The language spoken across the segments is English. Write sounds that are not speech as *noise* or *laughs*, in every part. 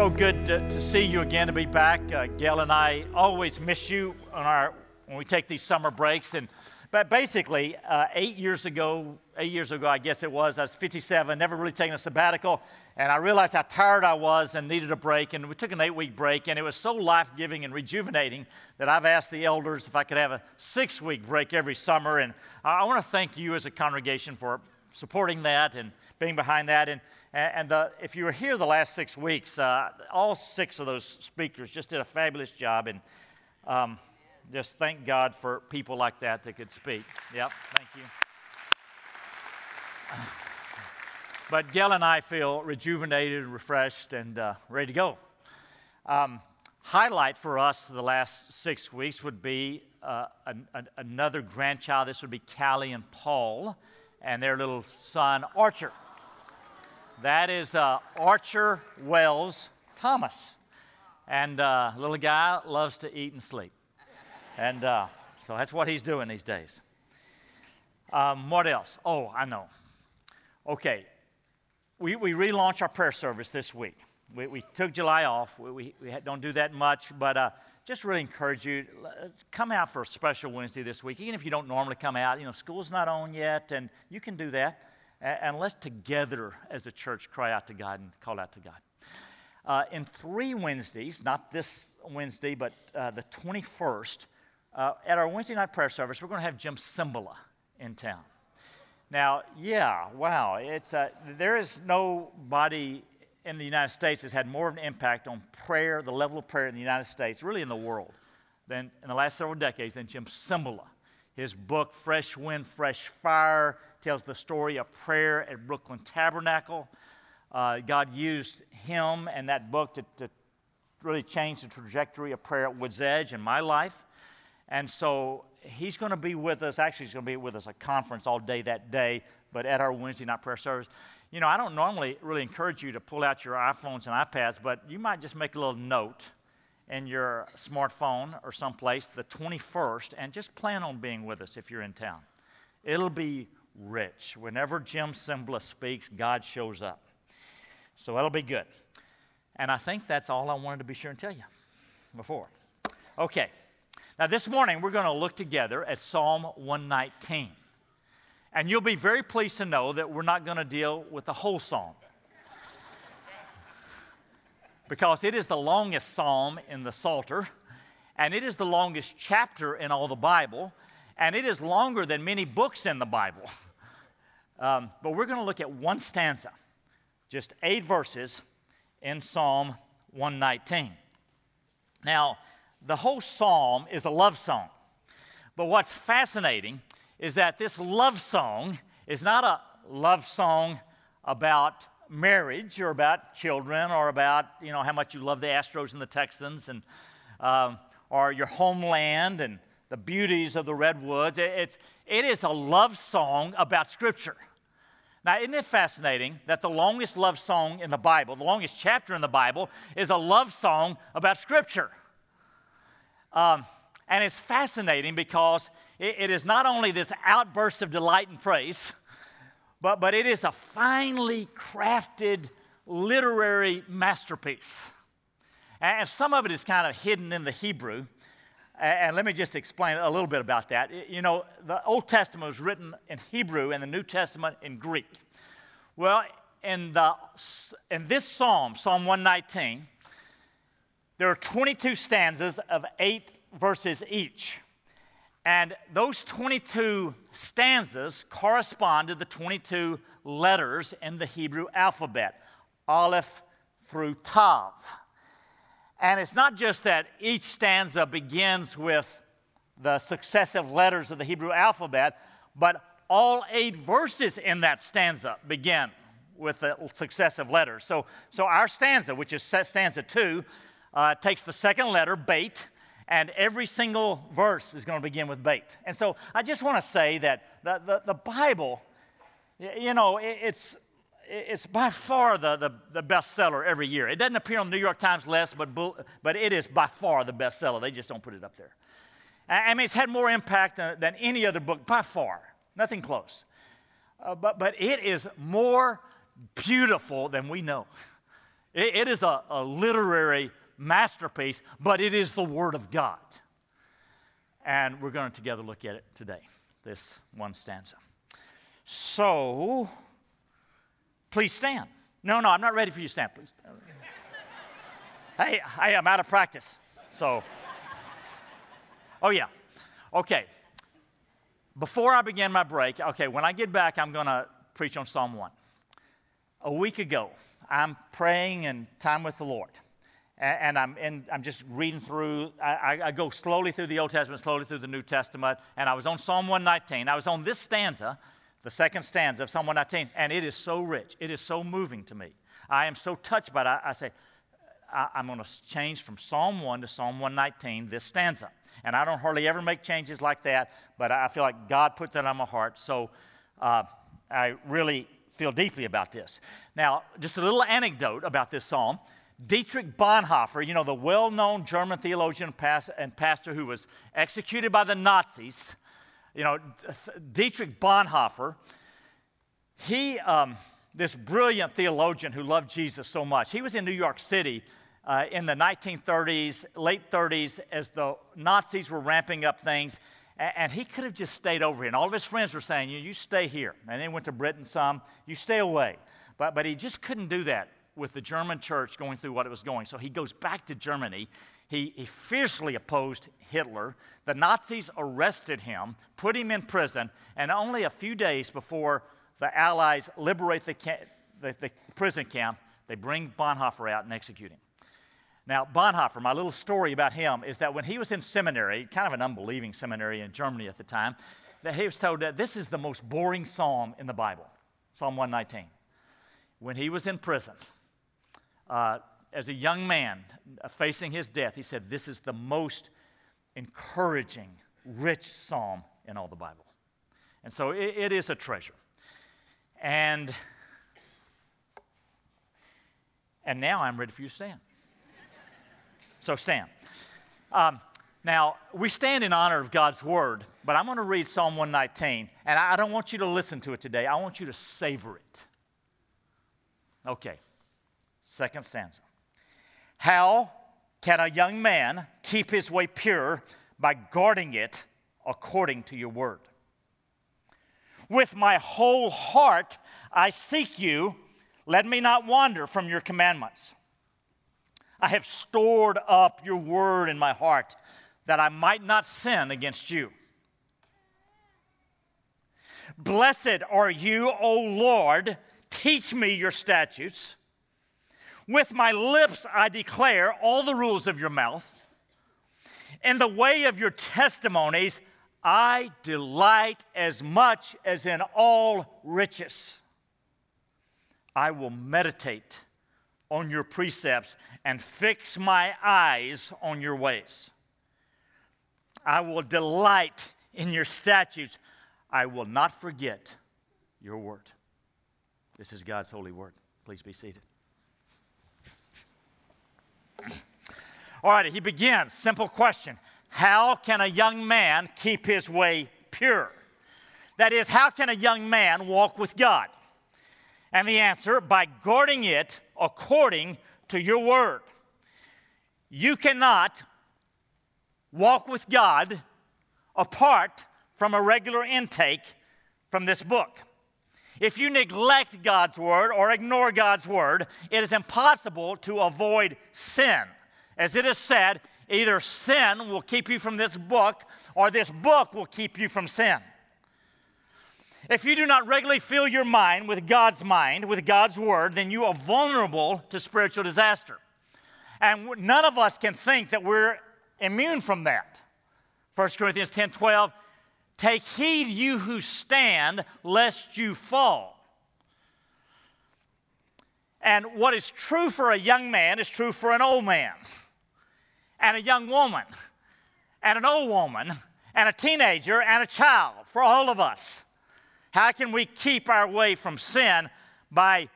So good to, to see you again, to be back. Uh, Gail and I always miss you on our when we take these summer breaks. And but basically, uh, eight years ago, eight years ago, I guess it was, I was 57, never really taken a sabbatical, and I realized how tired I was and needed a break. And we took an eight-week break, and it was so life-giving and rejuvenating that I've asked the elders if I could have a six-week break every summer. And I, I want to thank you as a congregation for supporting that and being behind that. And and uh, if you were here the last six weeks, uh, all six of those speakers just did a fabulous job. And um, just thank God for people like that that could speak. Yep, thank you. *sighs* But Gail and I feel rejuvenated, and refreshed, and uh, ready to go. Um, highlight for us the last six weeks would be uh, an, an, another grandchild. This would be Callie and Paul and their little son, Archer. That is uh, Archer Wells Thomas. And uh, little guy loves to eat and sleep. And uh, so that's what he's doing these days. Um, what else? Oh, I know. Okay, we, we relaunched our prayer service this week. We, we took July off. We, we, we don't do that much, but uh, just really encourage you come out for a special Wednesday this week. Even if you don't normally come out, you know, school's not on yet, and you can do that and let's together as a church cry out to God and call out to God. Uh, in three Wednesdays, not this Wednesday, but uh, the 21st, uh, at our Wednesday night prayer service, we're going to have Jim Cymbala in town. Now, yeah, wow, it's, uh, there is nobody in the United States that's had more of an impact on prayer, the level of prayer in the United States, really in the world, than in the last several decades than Jim Cymbala. His book, Fresh Wind, Fresh Fire, tells the story of prayer at Brooklyn Tabernacle. Uh, God used him and that book to, to really change the trajectory of prayer at Woods Edge in my life. And so he's going to be with us. Actually, he's going to be with us at conference all day that day, but at our Wednesday night prayer service. You know, I don't normally really encourage you to pull out your iPhones and iPads, but you might just make a little note in your smartphone or someplace the 21st and just plan on being with us if you're in town. It'll be rich. Whenever Jim Cymbala speaks, God shows up. So that'll be good. And I think that's all I wanted to be sure and tell you before. Okay. Now, this morning, we're going to look together at Psalm 119. And you'll be very pleased to know that we're not going to deal with the whole psalm. Because it is the longest psalm in the Psalter, and it is the longest chapter in all the Bible, and it is longer than many books in the Bible. Um, but we're going to look at one stanza, just eight verses in Psalm 119. Now, the whole psalm is a love song. But what's fascinating is that this love song is not a love song about marriage or about children or about you know how much you love the Astros and the Texans and um, or your homeland and the beauties of the redwoods. It's, it is a love song about Scripture. Now, isn't it fascinating that the longest love song in the Bible, the longest chapter in the Bible, is a love song about Scripture? Um, and it's fascinating because it, it is not only this outburst of delight and praise, but, but it is a finely crafted literary masterpiece. And some of it is kind of hidden in the Hebrew. And let me just explain a little bit about that. You know, the Old Testament was written in Hebrew and the New Testament in Greek. Well, in, the, in this psalm, Psalm 119, there are 22 stanzas of eight verses each. And those 22 stanzas correspond to the 22 letters in the Hebrew alphabet, Aleph through Tav. And it's not just that each stanza begins with the successive letters of the Hebrew alphabet, but all eight verses in that stanza begin with the successive letters. So, so our stanza, which is stanza two, uh, takes the second letter, bait, and every single verse is going to begin with bait. And so I just want to say that the, the, the Bible, you know, it, it's, it's by far the, the, the bestseller every year. It doesn't appear on the New York Times list, but, but it is by far the bestseller. They just don't put it up there. I mean, it's had more impact than, than any other book by far, nothing close. Uh, but, but it is more beautiful than we know. It, it is a, a literary masterpiece, but it is the Word of God. And we're going to together look at it today, this one stanza. So, please stand. No, no, I'm not ready for you to stand, please. hey, I am out of practice. So, oh, yeah. Okay. Before I begin my break, okay, when I get back, I'm going to preach on Psalm 1. A week ago, I'm praying and time with the Lord. And I'm, in, I'm just reading through, I, I go slowly through the Old Testament, slowly through the New Testament. And I was on Psalm 119. I was on this stanza, the second stanza of Psalm 119, and it is so rich. It is so moving to me. I am so touched by it. I, I say, I, am going to change from Psalm 1 to Psalm 119, this stanza. And I don't hardly ever make changes like that, but I feel like God put that on my heart. So uh, I really feel deeply about this. Now, just a little anecdote about this psalm. Dietrich Bonhoeffer, you know, the well known German theologian and pastor who was executed by the Nazis, you know, Dietrich Bonhoeffer, he, um, this brilliant theologian who loved Jesus so much, he was in New York City uh, in the 1930s, late 30s, as the Nazis were ramping up things. And he could have just stayed over here. And all of his friends were saying, you, you stay here. And they went to Britain some, you stay away. But, but he just couldn't do that with the German church going through what it was going. So he goes back to Germany. He, he fiercely opposed Hitler. The Nazis arrested him, put him in prison, and only a few days before the Allies liberate the, the, the prison camp, they bring Bonhoeffer out and execute him. Now, Bonhoeffer, my little story about him is that when he was in seminary, kind of an unbelieving seminary in Germany at the time, that he was told that this is the most boring psalm in the Bible, Psalm 119. When he was in prison, uh, as a young man uh, facing his death, he said, This is the most encouraging, rich psalm in all the Bible. And so it, it is a treasure. And, and now I'm ready for you to stand. So stand. Um, now, we stand in honor of God's word, but I'm going to read Psalm 119, and I don't want you to listen to it today. I want you to savor it. Okay, second stanza. How can a young man keep his way pure by guarding it according to your word? With my whole heart I seek you. Let me not wander from your commandments. I have stored up your word in my heart that I might not sin against you. Blessed are you, O Lord. Teach me your statutes. With my lips I declare all the rules of your mouth. In the way of your testimonies, I delight as much as in all riches. I will meditate on your precepts and fix my eyes on your ways. I will delight in your statutes. I will not forget your word. This is God's holy word. Please be seated. All right, he begins. Simple question How can a young man keep his way pure? That is, how can a young man walk with God? And the answer by guarding it according to your word. You cannot walk with God apart from a regular intake from this book. If you neglect God's word or ignore God's word, it is impossible to avoid sin. As it is said, either sin will keep you from this book or this book will keep you from sin. If you do not regularly fill your mind with God's mind, with God's word, then you are vulnerable to spiritual disaster. And none of us can think that we're immune from that. 1 Corinthians 10 12, take heed, you who stand, lest you fall. And what is true for a young man is true for an old man, and a young woman, and an old woman, and a teenager, and a child, for all of us. How can we keep our way from sin by,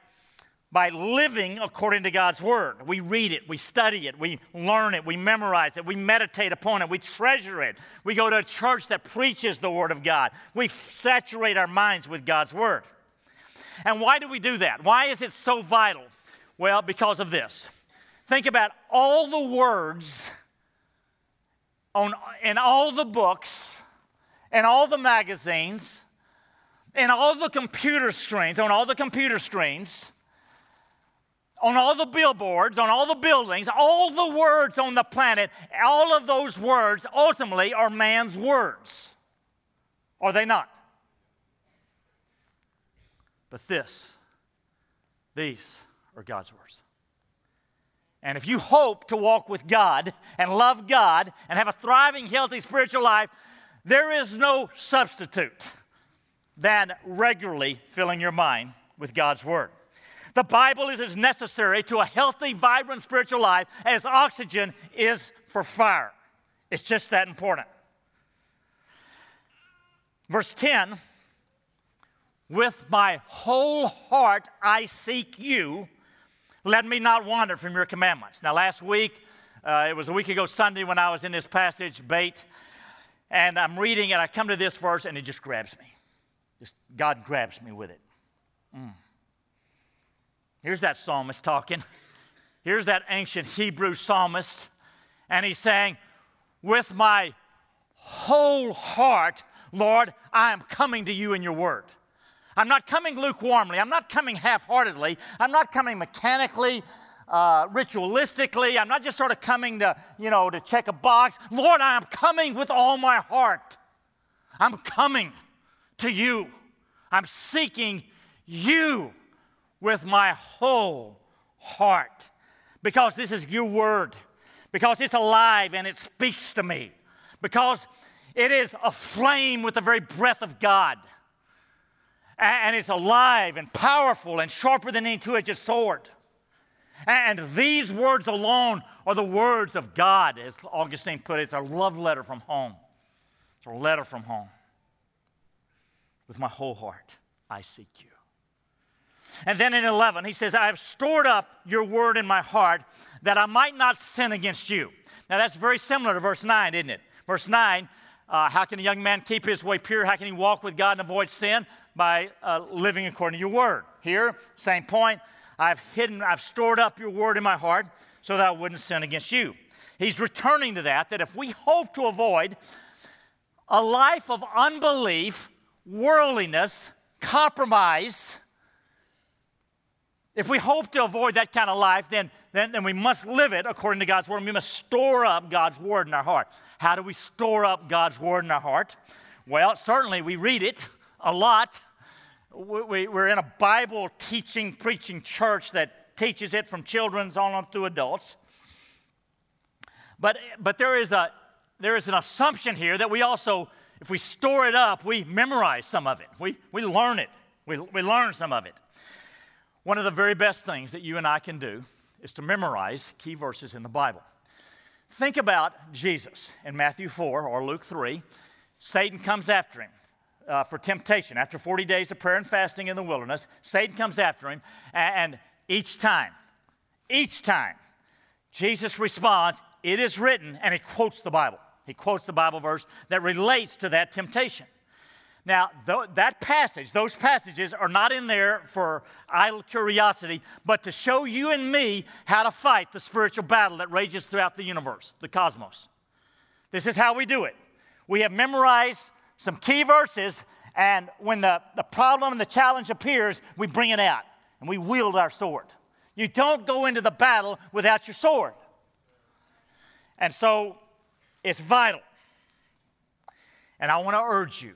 by living according to God's word? We read it, we study it, we learn it, we memorize it, we meditate upon it, we treasure it. We go to a church that preaches the word of God. We saturate our minds with God's word. And why do we do that? Why is it so vital? Well, because of this. Think about all the words on, in all the books, and all the magazines, and all the computer screens, on all the computer screens, on all the billboards, on all the buildings, all the words on the planet, all of those words ultimately are man's words. Are they not? But this, these are God's words. And if you hope to walk with God and love God and have a thriving, healthy spiritual life, there is no substitute than regularly filling your mind with God's Word. The Bible is as necessary to a healthy, vibrant spiritual life as oxygen is for fire. It's just that important. Verse 10 With my whole heart I seek you. Let me not wander from your commandments. Now, last week, uh, it was a week ago Sunday when I was in this passage, bait, and I'm reading and I come to this verse and it just grabs me. Just God grabs me with it. Mm. Here's that psalmist talking. Here's that ancient Hebrew psalmist, and he's saying, With my whole heart, Lord, I am coming to you in your word. I'm not coming lukewarmly. I'm not coming half heartedly. I'm not coming mechanically, uh, ritualistically. I'm not just sort of coming to, you know, to check a box. Lord, I am coming with all my heart. I'm coming to you. I'm seeking you with my whole heart because this is your word, because it's alive and it speaks to me, because it is aflame with the very breath of God. And it's alive and powerful and sharper than any two edged sword. And these words alone are the words of God, as Augustine put it. It's a love letter from home. It's a letter from home. With my whole heart, I seek you. And then in 11, he says, I have stored up your word in my heart that I might not sin against you. Now that's very similar to verse 9, isn't it? Verse 9, uh, how can a young man keep his way pure? How can he walk with God and avoid sin? By uh, living according to your word. Here, same point. I've hidden, I've stored up your word in my heart so that I wouldn't sin against you. He's returning to that, that if we hope to avoid a life of unbelief, worldliness, compromise, if we hope to avoid that kind of life, then, then, then we must live it according to God's word. We must store up God's word in our heart. How do we store up God's word in our heart? Well, certainly we read it a lot. We, are in a Bible teaching, preaching church that teaches it from children on up through adults. But, but there, is a, there is an assumption here that we also, if we store it up, we memorize some of it. We, we learn it. We, we learn some of it. One of the very best things that you and I can do is to memorize key verses in the Bible. Think about Jesus in Matthew 4 or Luke 3. Satan comes after him uh, for temptation. After 40 days of prayer and fasting in the wilderness, Satan comes after him, and each time, each time, Jesus responds, It is written, and he quotes the Bible. He quotes the Bible verse that relates to that temptation. Now, th- that passage, those passages are not in there for idle curiosity, but to show you and me how to fight the spiritual battle that rages throughout the universe, the cosmos. This is how we do it. We have memorized some key verses, and when the, the problem and the challenge appears, we bring it out and we wield our sword. You don't go into the battle without your sword. And so it's vital. And I want to urge you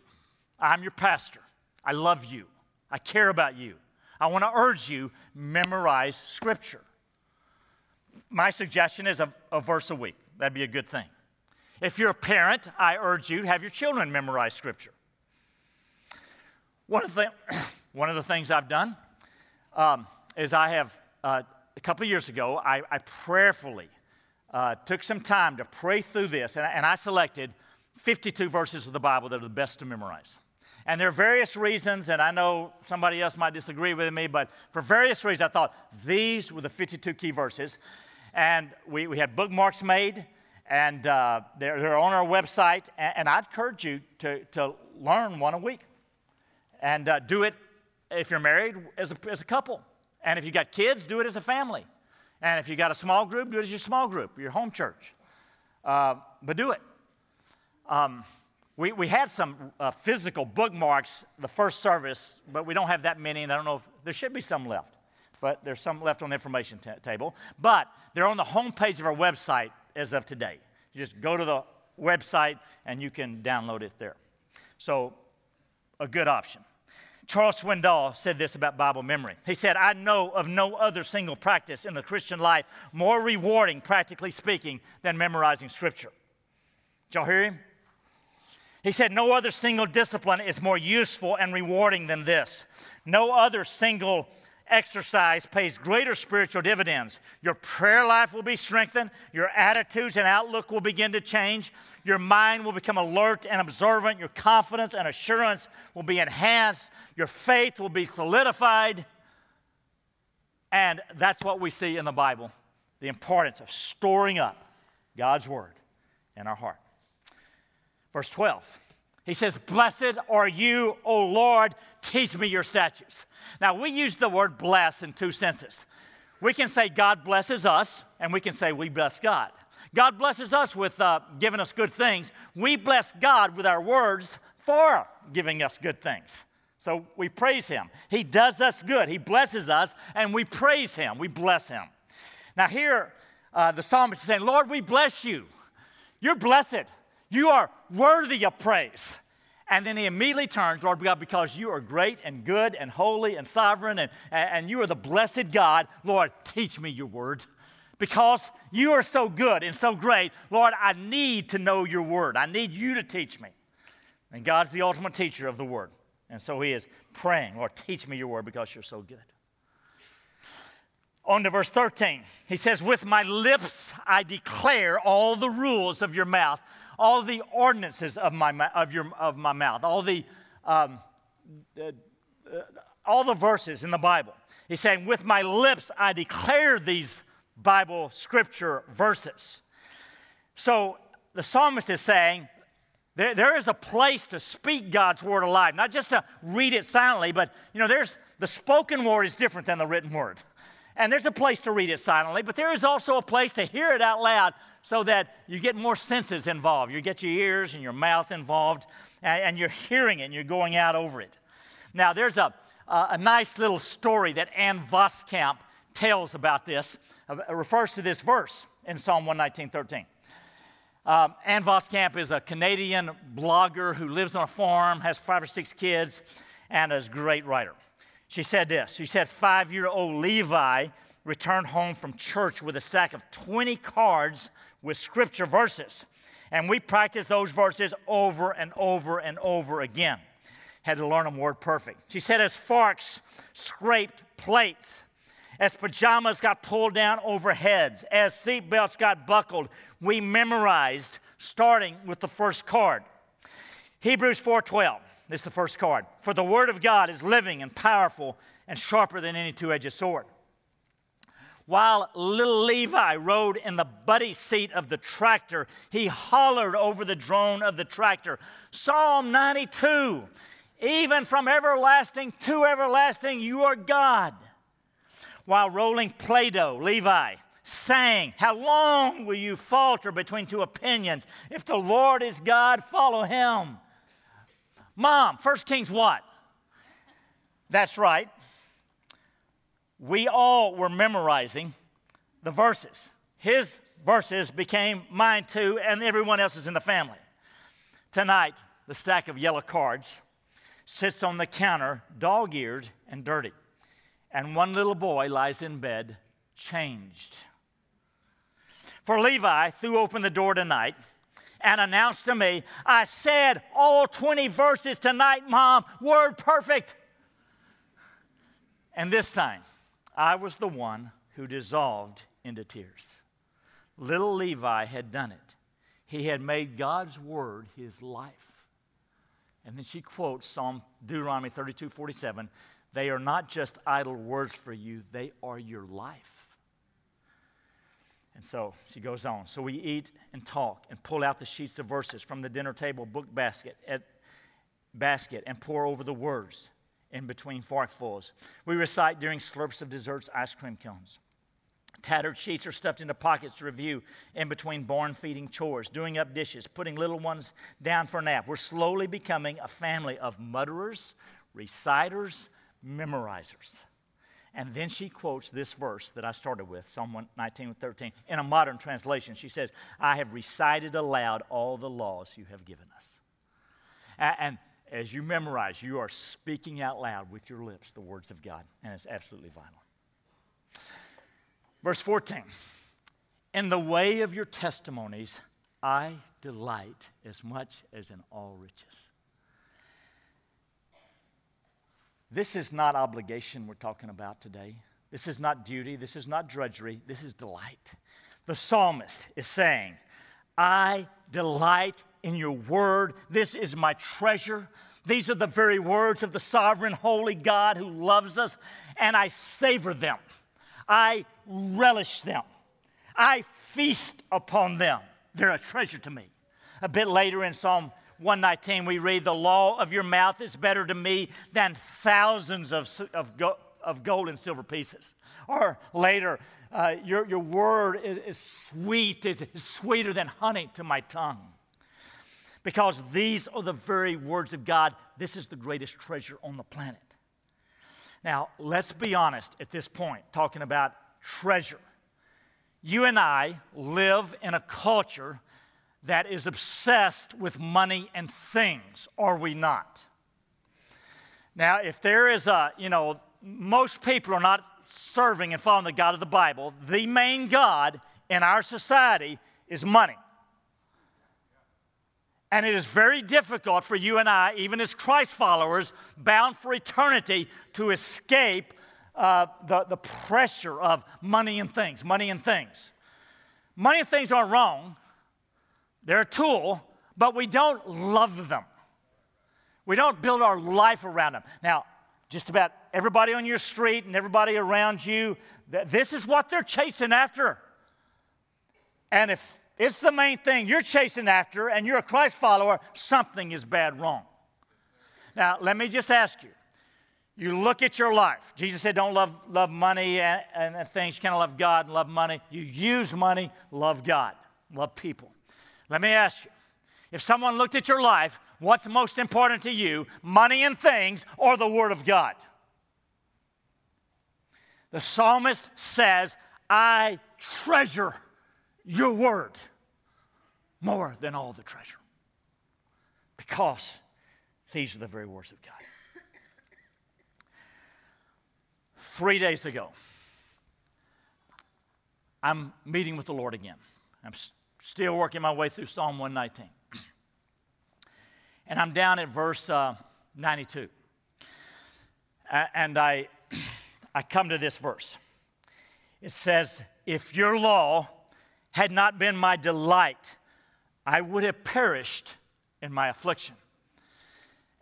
I'm your pastor. I love you. I care about you. I want to urge you memorize scripture. My suggestion is a, a verse a week. That'd be a good thing. If you're a parent, I urge you to have your children memorize scripture. One of the, *clears throat* one of the things I've done um, is I have, uh, a couple years ago, I, I prayerfully uh, took some time to pray through this, and, and I selected 52 verses of the Bible that are the best to memorize. And there are various reasons, and I know somebody else might disagree with me, but for various reasons, I thought these were the 52 key verses. And we, we had bookmarks made, and uh, they're, they're on our website. And, and, I'd encourage you to, to learn one a week and uh, do it if you're married as a, as a couple. And if you've got kids, do it as a family. And if you've got a small group, do it as your small group, your home church. Uh, but do it. Um, we, we had some uh, physical bookmarks the first service, but we don't have that many, and I don't know if there should be some left. But there's some left on the information t- table. But they're on the homepage of our website as of today. You just go to the website and you can download it there. So, a good option. Charles Swindoll said this about Bible memory. He said, I know of no other single practice in the Christian life more rewarding, practically speaking, than memorizing Scripture. Did y'all hear him? He said, No other single discipline is more useful and rewarding than this. No other single exercise pays greater spiritual dividends. Your prayer life will be strengthened, your attitudes and outlook will begin to change, your mind will become alert and observant, your confidence and assurance will be enhanced, your faith will be solidified. And that's what we see in the Bible the importance of storing up God's Word in our heart. Verse 12. He says, Blessed are you, O Lord, teach me your statutes. Now, we use the word bless in two senses. We can say God blesses us, and we can say we bless God. God blesses us with uh, giving us good things. We bless God with our words for giving us good things. So we praise Him. He does us good. He blesses us, and we praise Him. We bless Him. Now, here, uh, the psalmist is saying, Lord, we bless you. You're blessed. You are worthy of praise. And then he immediately turns, Lord God, because you are great and good and holy and sovereign and, and you are the blessed God, Lord, teach me your word. Because you are so good and so great, Lord, I need to know your word. I need you to teach me. And God's the ultimate teacher of the word. And so he is praying, Lord, teach me your word because you're so good. On to verse 13. He says, With my lips I declare all the rules of your mouth all the ordinances of my, of your, of my mouth, all the, um, uh, uh, all the verses in the Bible. He's saying, With my lips I declare these Bible scripture verses. So the psalmist is saying, there, there is a place to speak God's word alive, not just to read it silently, but you know, there's the spoken word is different than the written word. And there's a place to read it silently, but there is also a place to hear it out loud so that you get more senses involved. You get your ears and your mouth involved, and, you're hearing it and you're going out over it. Now, there's a, a nice little story that Ann Voskamp tells about this. It refers to this verse in Psalm 119 13. Um, Ann Voskamp is a Canadian blogger who lives on a farm, has five or six kids, and is a great writer. She said this She said, Five year old Levi returned home from church with a stack of 20 cards with scripture verses. And we practiced those verses over and over and over again. Had to learn them word perfect. She said, as forks scraped plates, as pajamas got pulled down over heads, as seatbelts got buckled, we memorized starting with the first card. Hebrews 4:12. This is the first card. For the word of God is living and powerful and sharper than any two edged sword. While little Levi rode in the buddy seat of the tractor, he hollered over the drone of the tractor Psalm 92 Even from everlasting to everlasting, you are God. While rolling Play Doh, Levi sang, How long will you falter between two opinions? If the Lord is God, follow him. Mom, First Kings what? That's right. We all were memorizing the verses. His verses became mine too, and everyone else's in the family. Tonight, the stack of yellow cards sits on the counter, dog eared and dirty. And one little boy lies in bed, changed. For Levi threw open the door tonight and announced to me, I said all 20 verses tonight, Mom, word perfect. And this time, I was the one who dissolved into tears. Little Levi had done it. He had made God's word his life. And then she quotes Psalm Deuteronomy 32 47. They are not just idle words for you, they are your life. And so she goes on. So we eat and talk and pull out the sheets of verses from the dinner table book basket, at, basket and pore over the words. in between forkfuls. We recite during slurps of desserts, ice cream cones. Tattered sheets are stuffed into pockets to review in between barn feeding chores, doing up dishes, putting little ones down for a nap. We're slowly becoming a family of mutterers, reciters, memorizers. And then she quotes this verse that I started with, Psalm 19 13, in a modern translation. She says, I have recited aloud all the laws you have given us. And as you memorize, you are speaking out loud with your lips the words of God, and it's absolutely vital. Verse 14 In the way of your testimonies, I delight as much as in all riches. This is not obligation we're talking about today. This is not duty. This is not drudgery. This is delight. The psalmist is saying, I delight in your word. This is my treasure. These are the very words of the sovereign, holy God who loves us, and I savor them. I relish them. I feast upon them. They're a treasure to me. A bit later in Psalm 119, we read, The law of your mouth is better to me than thousands of, of, of gold and silver pieces. Or later, uh, your, your word is, is sweet, is, is sweeter than honey to my tongue. Because these are the very words of God. This is the greatest treasure on the planet. Now, let's be honest at this point, talking about treasure. You and I live in a culture that is obsessed with money and things, are we not? Now, if there is a, you know, most people are not serving and following the God of the Bible. The main God in our society is money. And it is very difficult for you and I, even as Christ followers, bound for eternity, to escape uh, the, the pressure of money and things. Money and things. Money and things aren't wrong, they're a tool, but we don't love them. We don't build our life around them. Now, just about everybody on your street and everybody around you, this is what they're chasing after. And if it's the main thing you're chasing after and you're a Christ follower, something is bad wrong. Now, let me just ask you. You look at your life. Jesus said, Don't love, love money and, and things. You can't love God and love money. You use money, love God, love people. Let me ask you if someone looked at your life, what's most important to you, money and things or the Word of God? The psalmist says, I treasure your word more than all the treasure. Because these are the very words of God. Three days ago, I'm meeting with the Lord again. I'm still working my way through Psalm 119. And I'm down at verse uh, 92. and I, I come to this verse. It says, If your law had not been my delight, I would have perished in my affliction.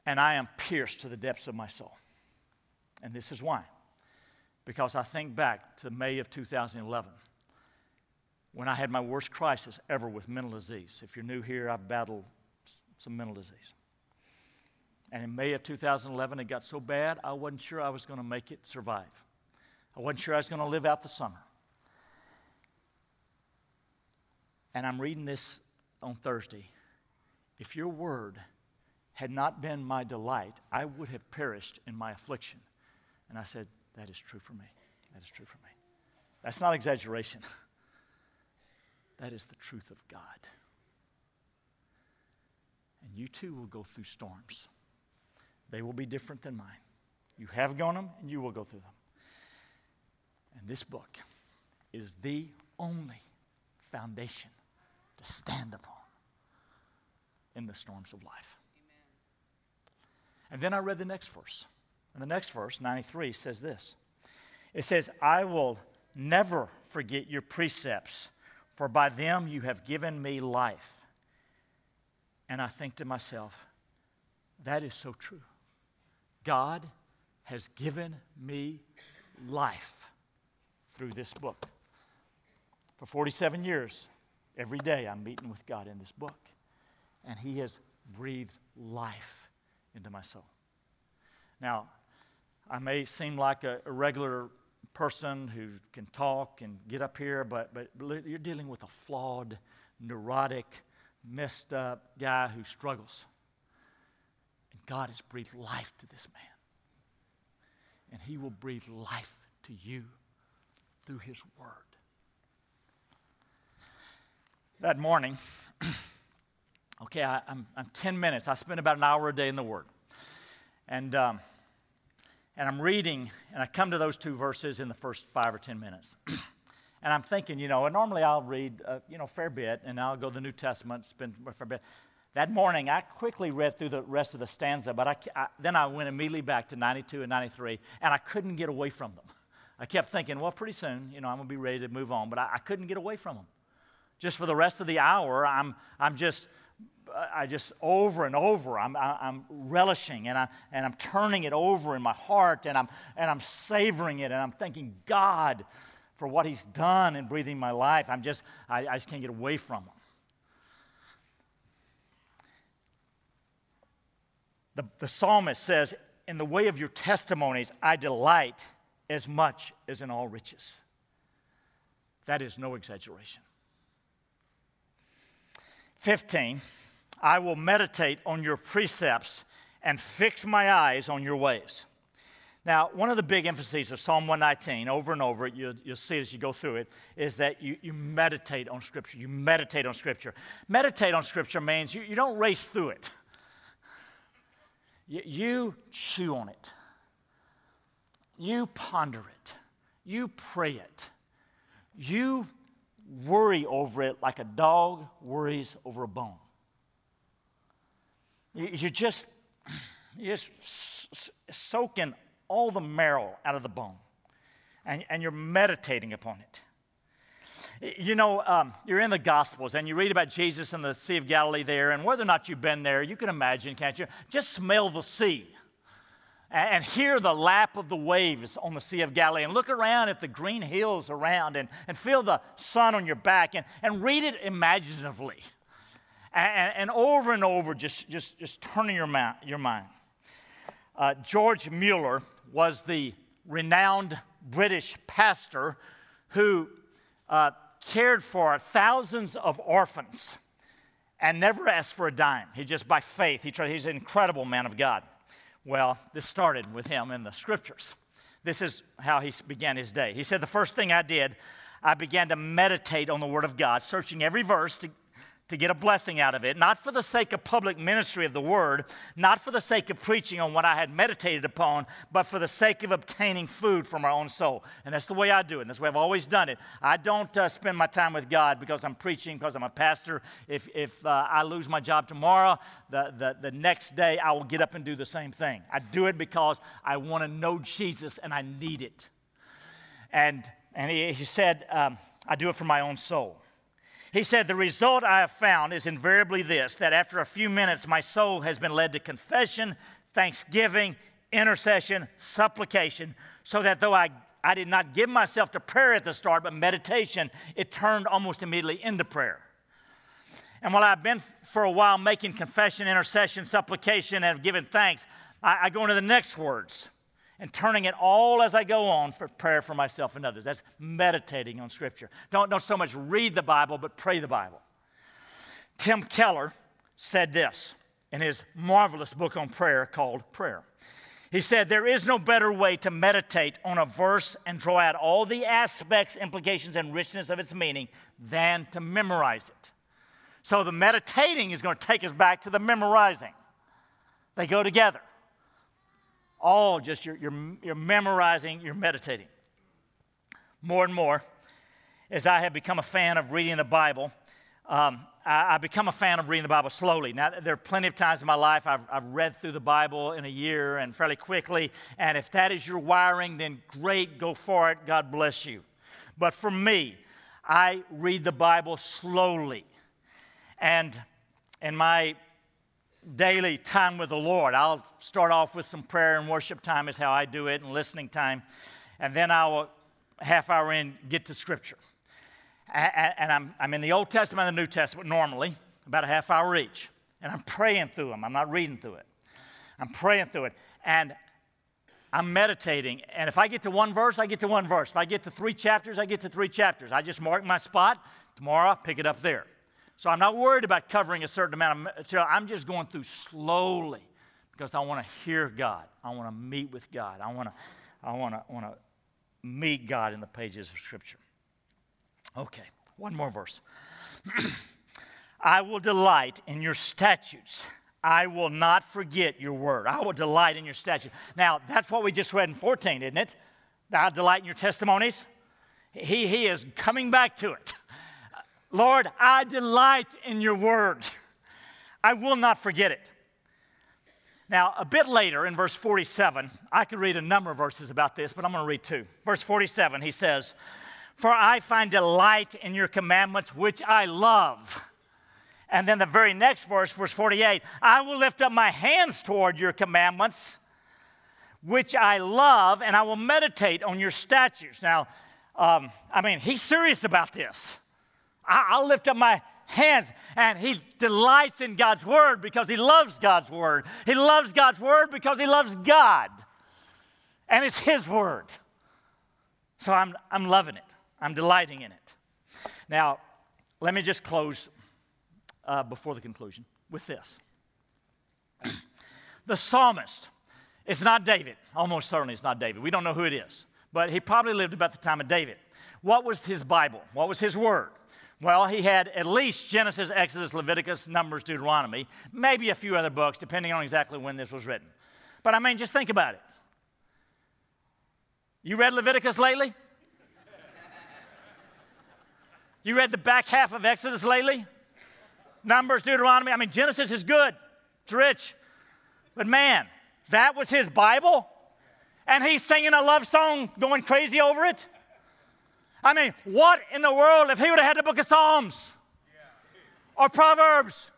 And I am pierced to the depths of my soul. And this is why. Because I think back to May of 2011 when I had my worst crisis ever with mental disease. If you're new here, I've battled some mental disease. And in May of 2011, it got so bad, I wasn't sure I was going to make it survive. I wasn't sure I was going to live out the summer. And I'm reading this on Thursday. If your word had not been my delight, I would have perished in my affliction. And I said, That is true for me. That is true for me. That's not exaggeration. *laughs* that is the truth of God. And you too will go through storms. They will be different than mine. You have gone them, and you will go through them. And this book is the only foundation to stand upon in the storms of life. Amen. And then I read the next verse. And the next verse, 93, says this It says, I will never forget your precepts, for by them you have given me life. And I think to myself, that is so true. God has given me life through this book. For 47 years, Every day I'm meeting with God in this book, and He has breathed life into my soul. Now, I may seem like a, regular person who can talk and get up here, but, but you're dealing with a flawed, neurotic, messed up guy who struggles. And God has breathed life to this man. And He will breathe life to you through His Word. That morning, *clears throat* okay, I, am I'm, I'm 10 minutes. I spend about an hour a day in the Word. And, um, and I'm reading, and I come to those two verses in the first five or 10 minutes. *clears throat* and I'm thinking, you know, and normally I'll read, uh, you know, a fair bit, and I'll go to the New Testament, spend a fair bit. That morning, I quickly read through the rest of the stanza, but I, I, then I went immediately back to 92 and 93, and I couldn't get away from them. *laughs* I kept thinking, well, pretty soon, you know, I'm going to be ready to move on, but I, I couldn't get away from them. Just for the rest of the hour, I'm, I'm just, I just over and over, I'm, I'm relishing and, I, and I'm turning it over in my heart and I'm, and I'm savoring it and I'm thanking God for what He's done in breathing my life. I'm just, I, I just can't get away from Him. The, the psalmist says, In the way of your testimonies, I delight as much as in all riches. That is no exaggeration. 15, I will meditate on your precepts and fix my eyes on your ways. Now, one of the big emphases of Psalm 119, over and over, you, will see as you go through it, is that you, you meditate on Scripture. You meditate on Scripture. Meditate on Scripture means you, you don't race through it. You chew on it, you ponder it, you pray it, you worry over it like a dog worries over a bone. You just, you just soaking all the marrow out of the bone, and, and you're meditating upon it. You know, um, you're in the Gospels and you read about Jesus in the Sea of Galilee there, and whether or not you've been there, you can imagine, can't you? Just smell the sea and, hear the lap of the waves on the Sea of Galilee, and look around at the green hills around, and, and feel the sun on your back, and, and read it imaginatively. And, and over and over, just, just, just turning your, ma- your mind. Uh, George Mueller was the renowned British pastor who uh, cared for thousands of orphans and never asked for a dime. He just, by faith, he tried, he's an incredible man of God. Well, this started with him in the scriptures. This is how he began his day. He said, The first thing I did, I began to meditate on the Word of God, searching every verse to to get a blessing out of it, not for the sake of public ministry of the word, not for the sake of preaching on what I had meditated upon, but for the sake of obtaining food for my own soul. And that's the way I do it. And that's the way I've always done it. I don't uh, spend my time with God because I'm preaching, because I'm a pastor. If, if uh, I lose my job tomorrow, the, the, the next day I will get up and do the same thing. I do it because I want to know Jesus and I need it. And, and he, he said, um, I do it for my own soul. He said, The result I have found is invariably this that after a few minutes, my soul has been led to confession, thanksgiving, intercession, supplication, so that though I, I did not give myself to prayer at the start, but meditation, it turned almost immediately into prayer. And while I've been for a while making confession, intercession, supplication, and have given thanks, I, I go into the next words and turning it all as I go on for prayer for myself and others. That's meditating on Scripture. Don't, don't so much read the Bible, but pray the Bible. Tim Keller said this in his marvelous book on prayer called Prayer. He said, There is no better way to meditate on a verse and draw out all the aspects, implications, and richness of its meaning than to memorize it. So the meditating is going to take us back to the memorizing, they go together all just you're, you're, you're memorizing, you're meditating. More and more, as I have become a fan of reading the Bible, um, I, I, become a fan of reading the Bible slowly. Now, there are plenty of times in my life I've, I've read through the Bible in a year and fairly quickly. And if that is your wiring, then great, go for it. God bless you. But for me, I read the Bible slowly. And in my daily time with the Lord. I'll start off with some prayer and worship time, is how I do it, and listening time. And then I'll, half hour in, get to Scripture. And I'm, I'm in the Old Testament and the New Testament normally, about a half hour each. And I'm praying through them. I'm not reading through it. I'm praying through it. And I'm meditating, and if I get to one verse, I get to one verse. If I get to three chapters, I get to three chapters. I just mark my spot. Tomorrow, I'll pick it up there. So I'm not worried about covering a certain amount of material. I'm just going through slowly because I want to hear God. I want to meet with God. I want to, I want to, want to meet God in the pages of Scripture. Okay, one more verse. *clears throat* I will delight in your statutes. I will not forget your word. I will delight in your statutes. Now, that's what we just read in 14, isn't it? I delight in your testimonies. He, he is coming back to it. Lord, I delight in your word. I will not forget it. Now, a bit later in verse 47, I could read a number of verses about this, but I'm going to read two. Verse 47, he says, For I find delight in your commandments, which I love. And then the very next verse, verse 48, I will lift up my hands toward your commandments, which I love, and I will meditate on your statutes. Now, um, I mean, he's serious about this. I'll lift up my hands. And he delights in God's word because he loves God's word. He loves God's word because he loves God. And it's his word. So I'm, I'm loving it, I'm delighting in it. Now, let me just close uh, before the conclusion with this. *clears throat* the psalmist, it's not David. Almost certainly it's not David. We don't know who it is. But he probably lived about the time of David. What was his Bible? What was his word? Well, he had at least Genesis, Exodus, Leviticus, Numbers, Deuteronomy, maybe a few other books, depending on exactly when this was written. But I mean, just think about it. You read Leviticus lately? You read the back half of Exodus lately? Numbers, Deuteronomy. I mean, Genesis is good, it's rich. But man, that was his Bible? And he's singing a love song, going crazy over it? I mean, what in the world if he would have had the book of Psalms or Proverbs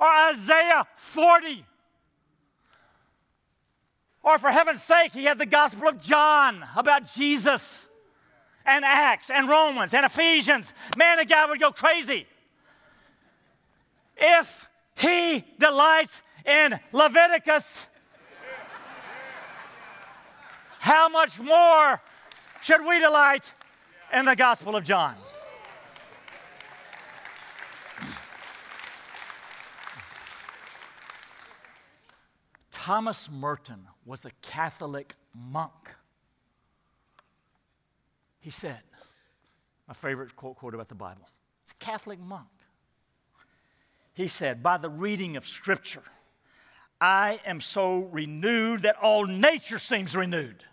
or Isaiah 40? Or for heaven's sake, he had the Gospel of John about Jesus and Acts and Romans and Ephesians. Man, the guy would go crazy. If he delights in Leviticus, how much more should we delight in the Gospel of John. Thomas Merton was a Catholic monk. He said, my favorite quote, quote about the Bible, it's a Catholic monk. He said, By the reading of Scripture, I am so renewed that all nature seems renewed.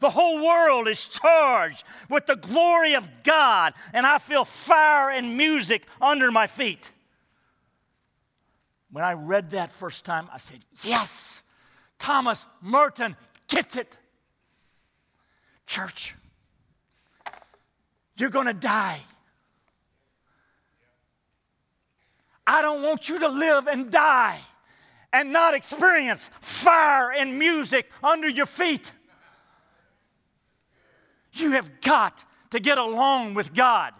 The whole world is charged with the glory of God, and I feel fire and music under my feet. When I read that first time, I said, Yes, Thomas Merton gets it. Church, you're going to die. I don't want you to live and die and not experience fire and music under your feet. You have got to get along with God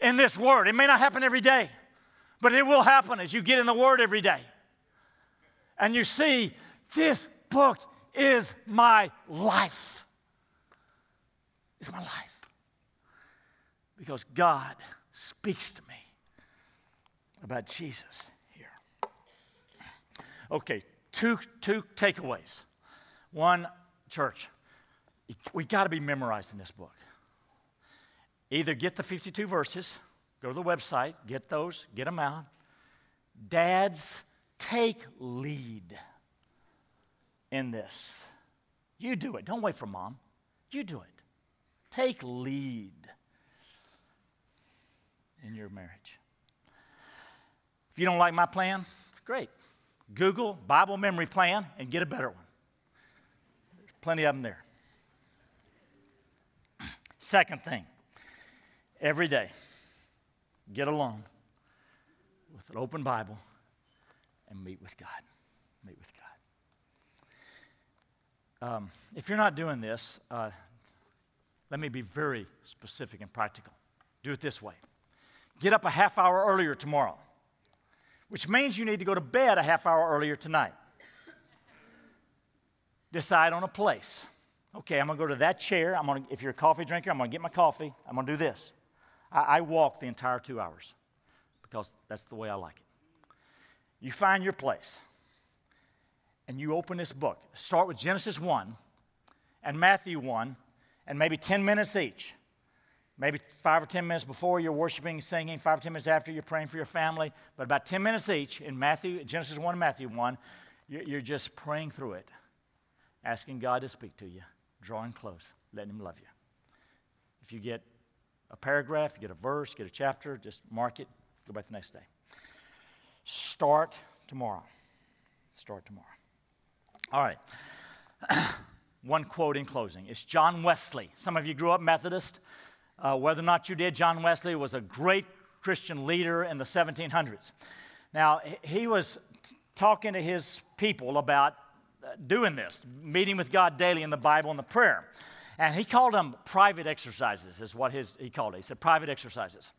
in this word. It may not happen every day, but it will happen as you get in the word every day. And you see, this book is my life. It's my life. Because God speaks to me about Jesus here. Okay, two, two takeaways. One, church, we got to be memorized in this book. Either get the 52 verses, go to the website, get those, get them out. Dads, take lead in this. You do it. Don't wait for mom. You do it. Take lead in your marriage. If you don't like my plan, great. Google Bible memory plan and get a better one. There's plenty of them there. Second thing, every day, get alone with an open Bible and meet with God. Meet with God. Um, if you're not doing this, uh, let me be very specific and practical. Do it this way get up a half hour earlier tomorrow, which means you need to go to bed a half hour earlier tonight. decide on a place. Okay, I'm gonna go to that chair. I'm gonna, if you're a coffee drinker, I'm gonna get my coffee. I'm gonna do this. I, I walk the entire two hours because that's the way I like it. You find your place and you open this book. Start with Genesis 1 and Matthew 1, and maybe 10 minutes each. Maybe five or 10 minutes before you're worshiping, singing, five or 10 minutes after you're praying for your family, but about 10 minutes each in Matthew, Genesis 1 and Matthew 1, you're just praying through it, asking God to speak to you, drawing close, letting Him love you. If you get a paragraph, you get a verse, you get a chapter, just mark it, go back the next day. Start tomorrow. Start tomorrow. All right. *clears throat* One quote in closing. It's John Wesley. Some of you grew up Methodist. Uh, whether or not you did, John Wesley was a great Christian leader in the 1700s. Now, he was talking to his people about doing this, meeting with God daily in the Bible and the prayer. And he called them private exercises, is what his, he called it. He said private exercises.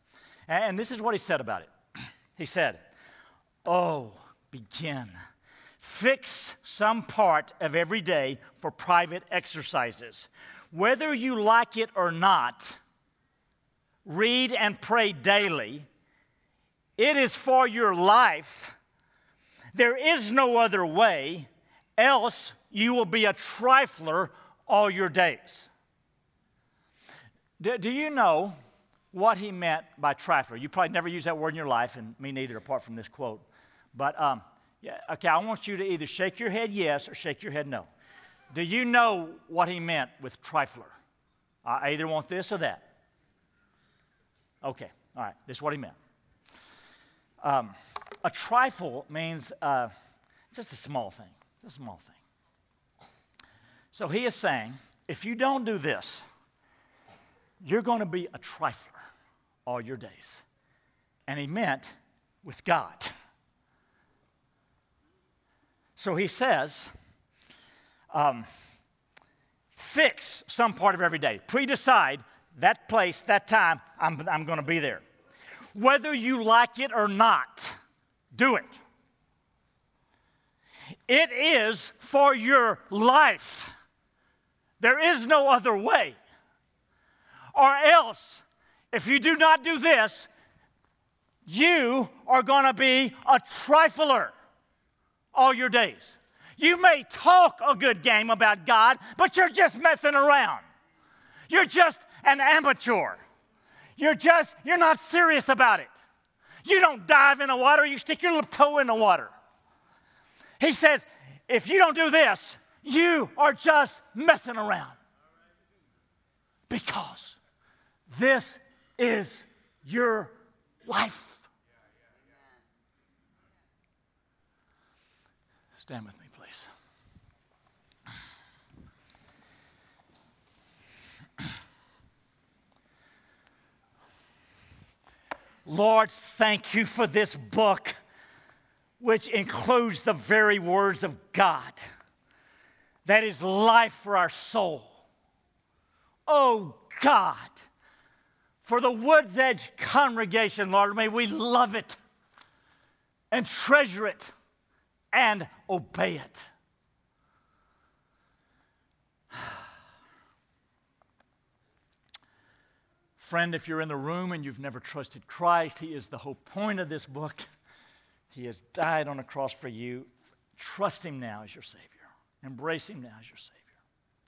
And this is what he said about it. *clears throat* He said, Oh, begin. Fix some part of every day for private exercises. Whether you like it or not, read and pray daily. It is for your life. There is no other way, else you will be a trifler all your days. Do, do you know what he meant by trifler? You probably never used that word in your life, and me neither, apart from this quote. But, um, yeah, okay, I want you to either shake your head yes or shake your head no. Do you know what he meant with trifler? I either want this or that. Okay, all right, this is what he meant. Um, a trifle means uh, just a small thing, just a small thing. So he is saying, if you don't do this, you're going to be a trifler all your days. And he meant with God. So he says, um, fix some part of every day. Pre decide that place, that time, I'm, I'm going to be there. Whether you like it or not, do it. It is for your life. There is no other way. Or else, if you do not do this, you are going to be a trifler all your days. You may talk a good game about God, but you're just messing around. You're just an amateur. You're just, you're not serious about it. You don't dive in the water, you stick your little toe in the water. He says, if you don't do this, you are just messing around. Because this is your life. Stand with me, please. Lord, thank you for this book, which includes the very words of God. That is life for our soul. Oh God, for the Woods Edge congregation, Lord, may we love it and treasure it and obey it. *sighs* Friend, if you're in the room and you've never trusted Christ, He is the whole point of this book. He has died on a cross for you. Trust Him now as your Savior. Embrace Him now as your Savior.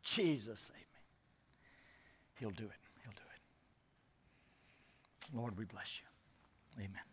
Jesus, save me. He'll do it. He'll do it. Lord, we bless you. Amen.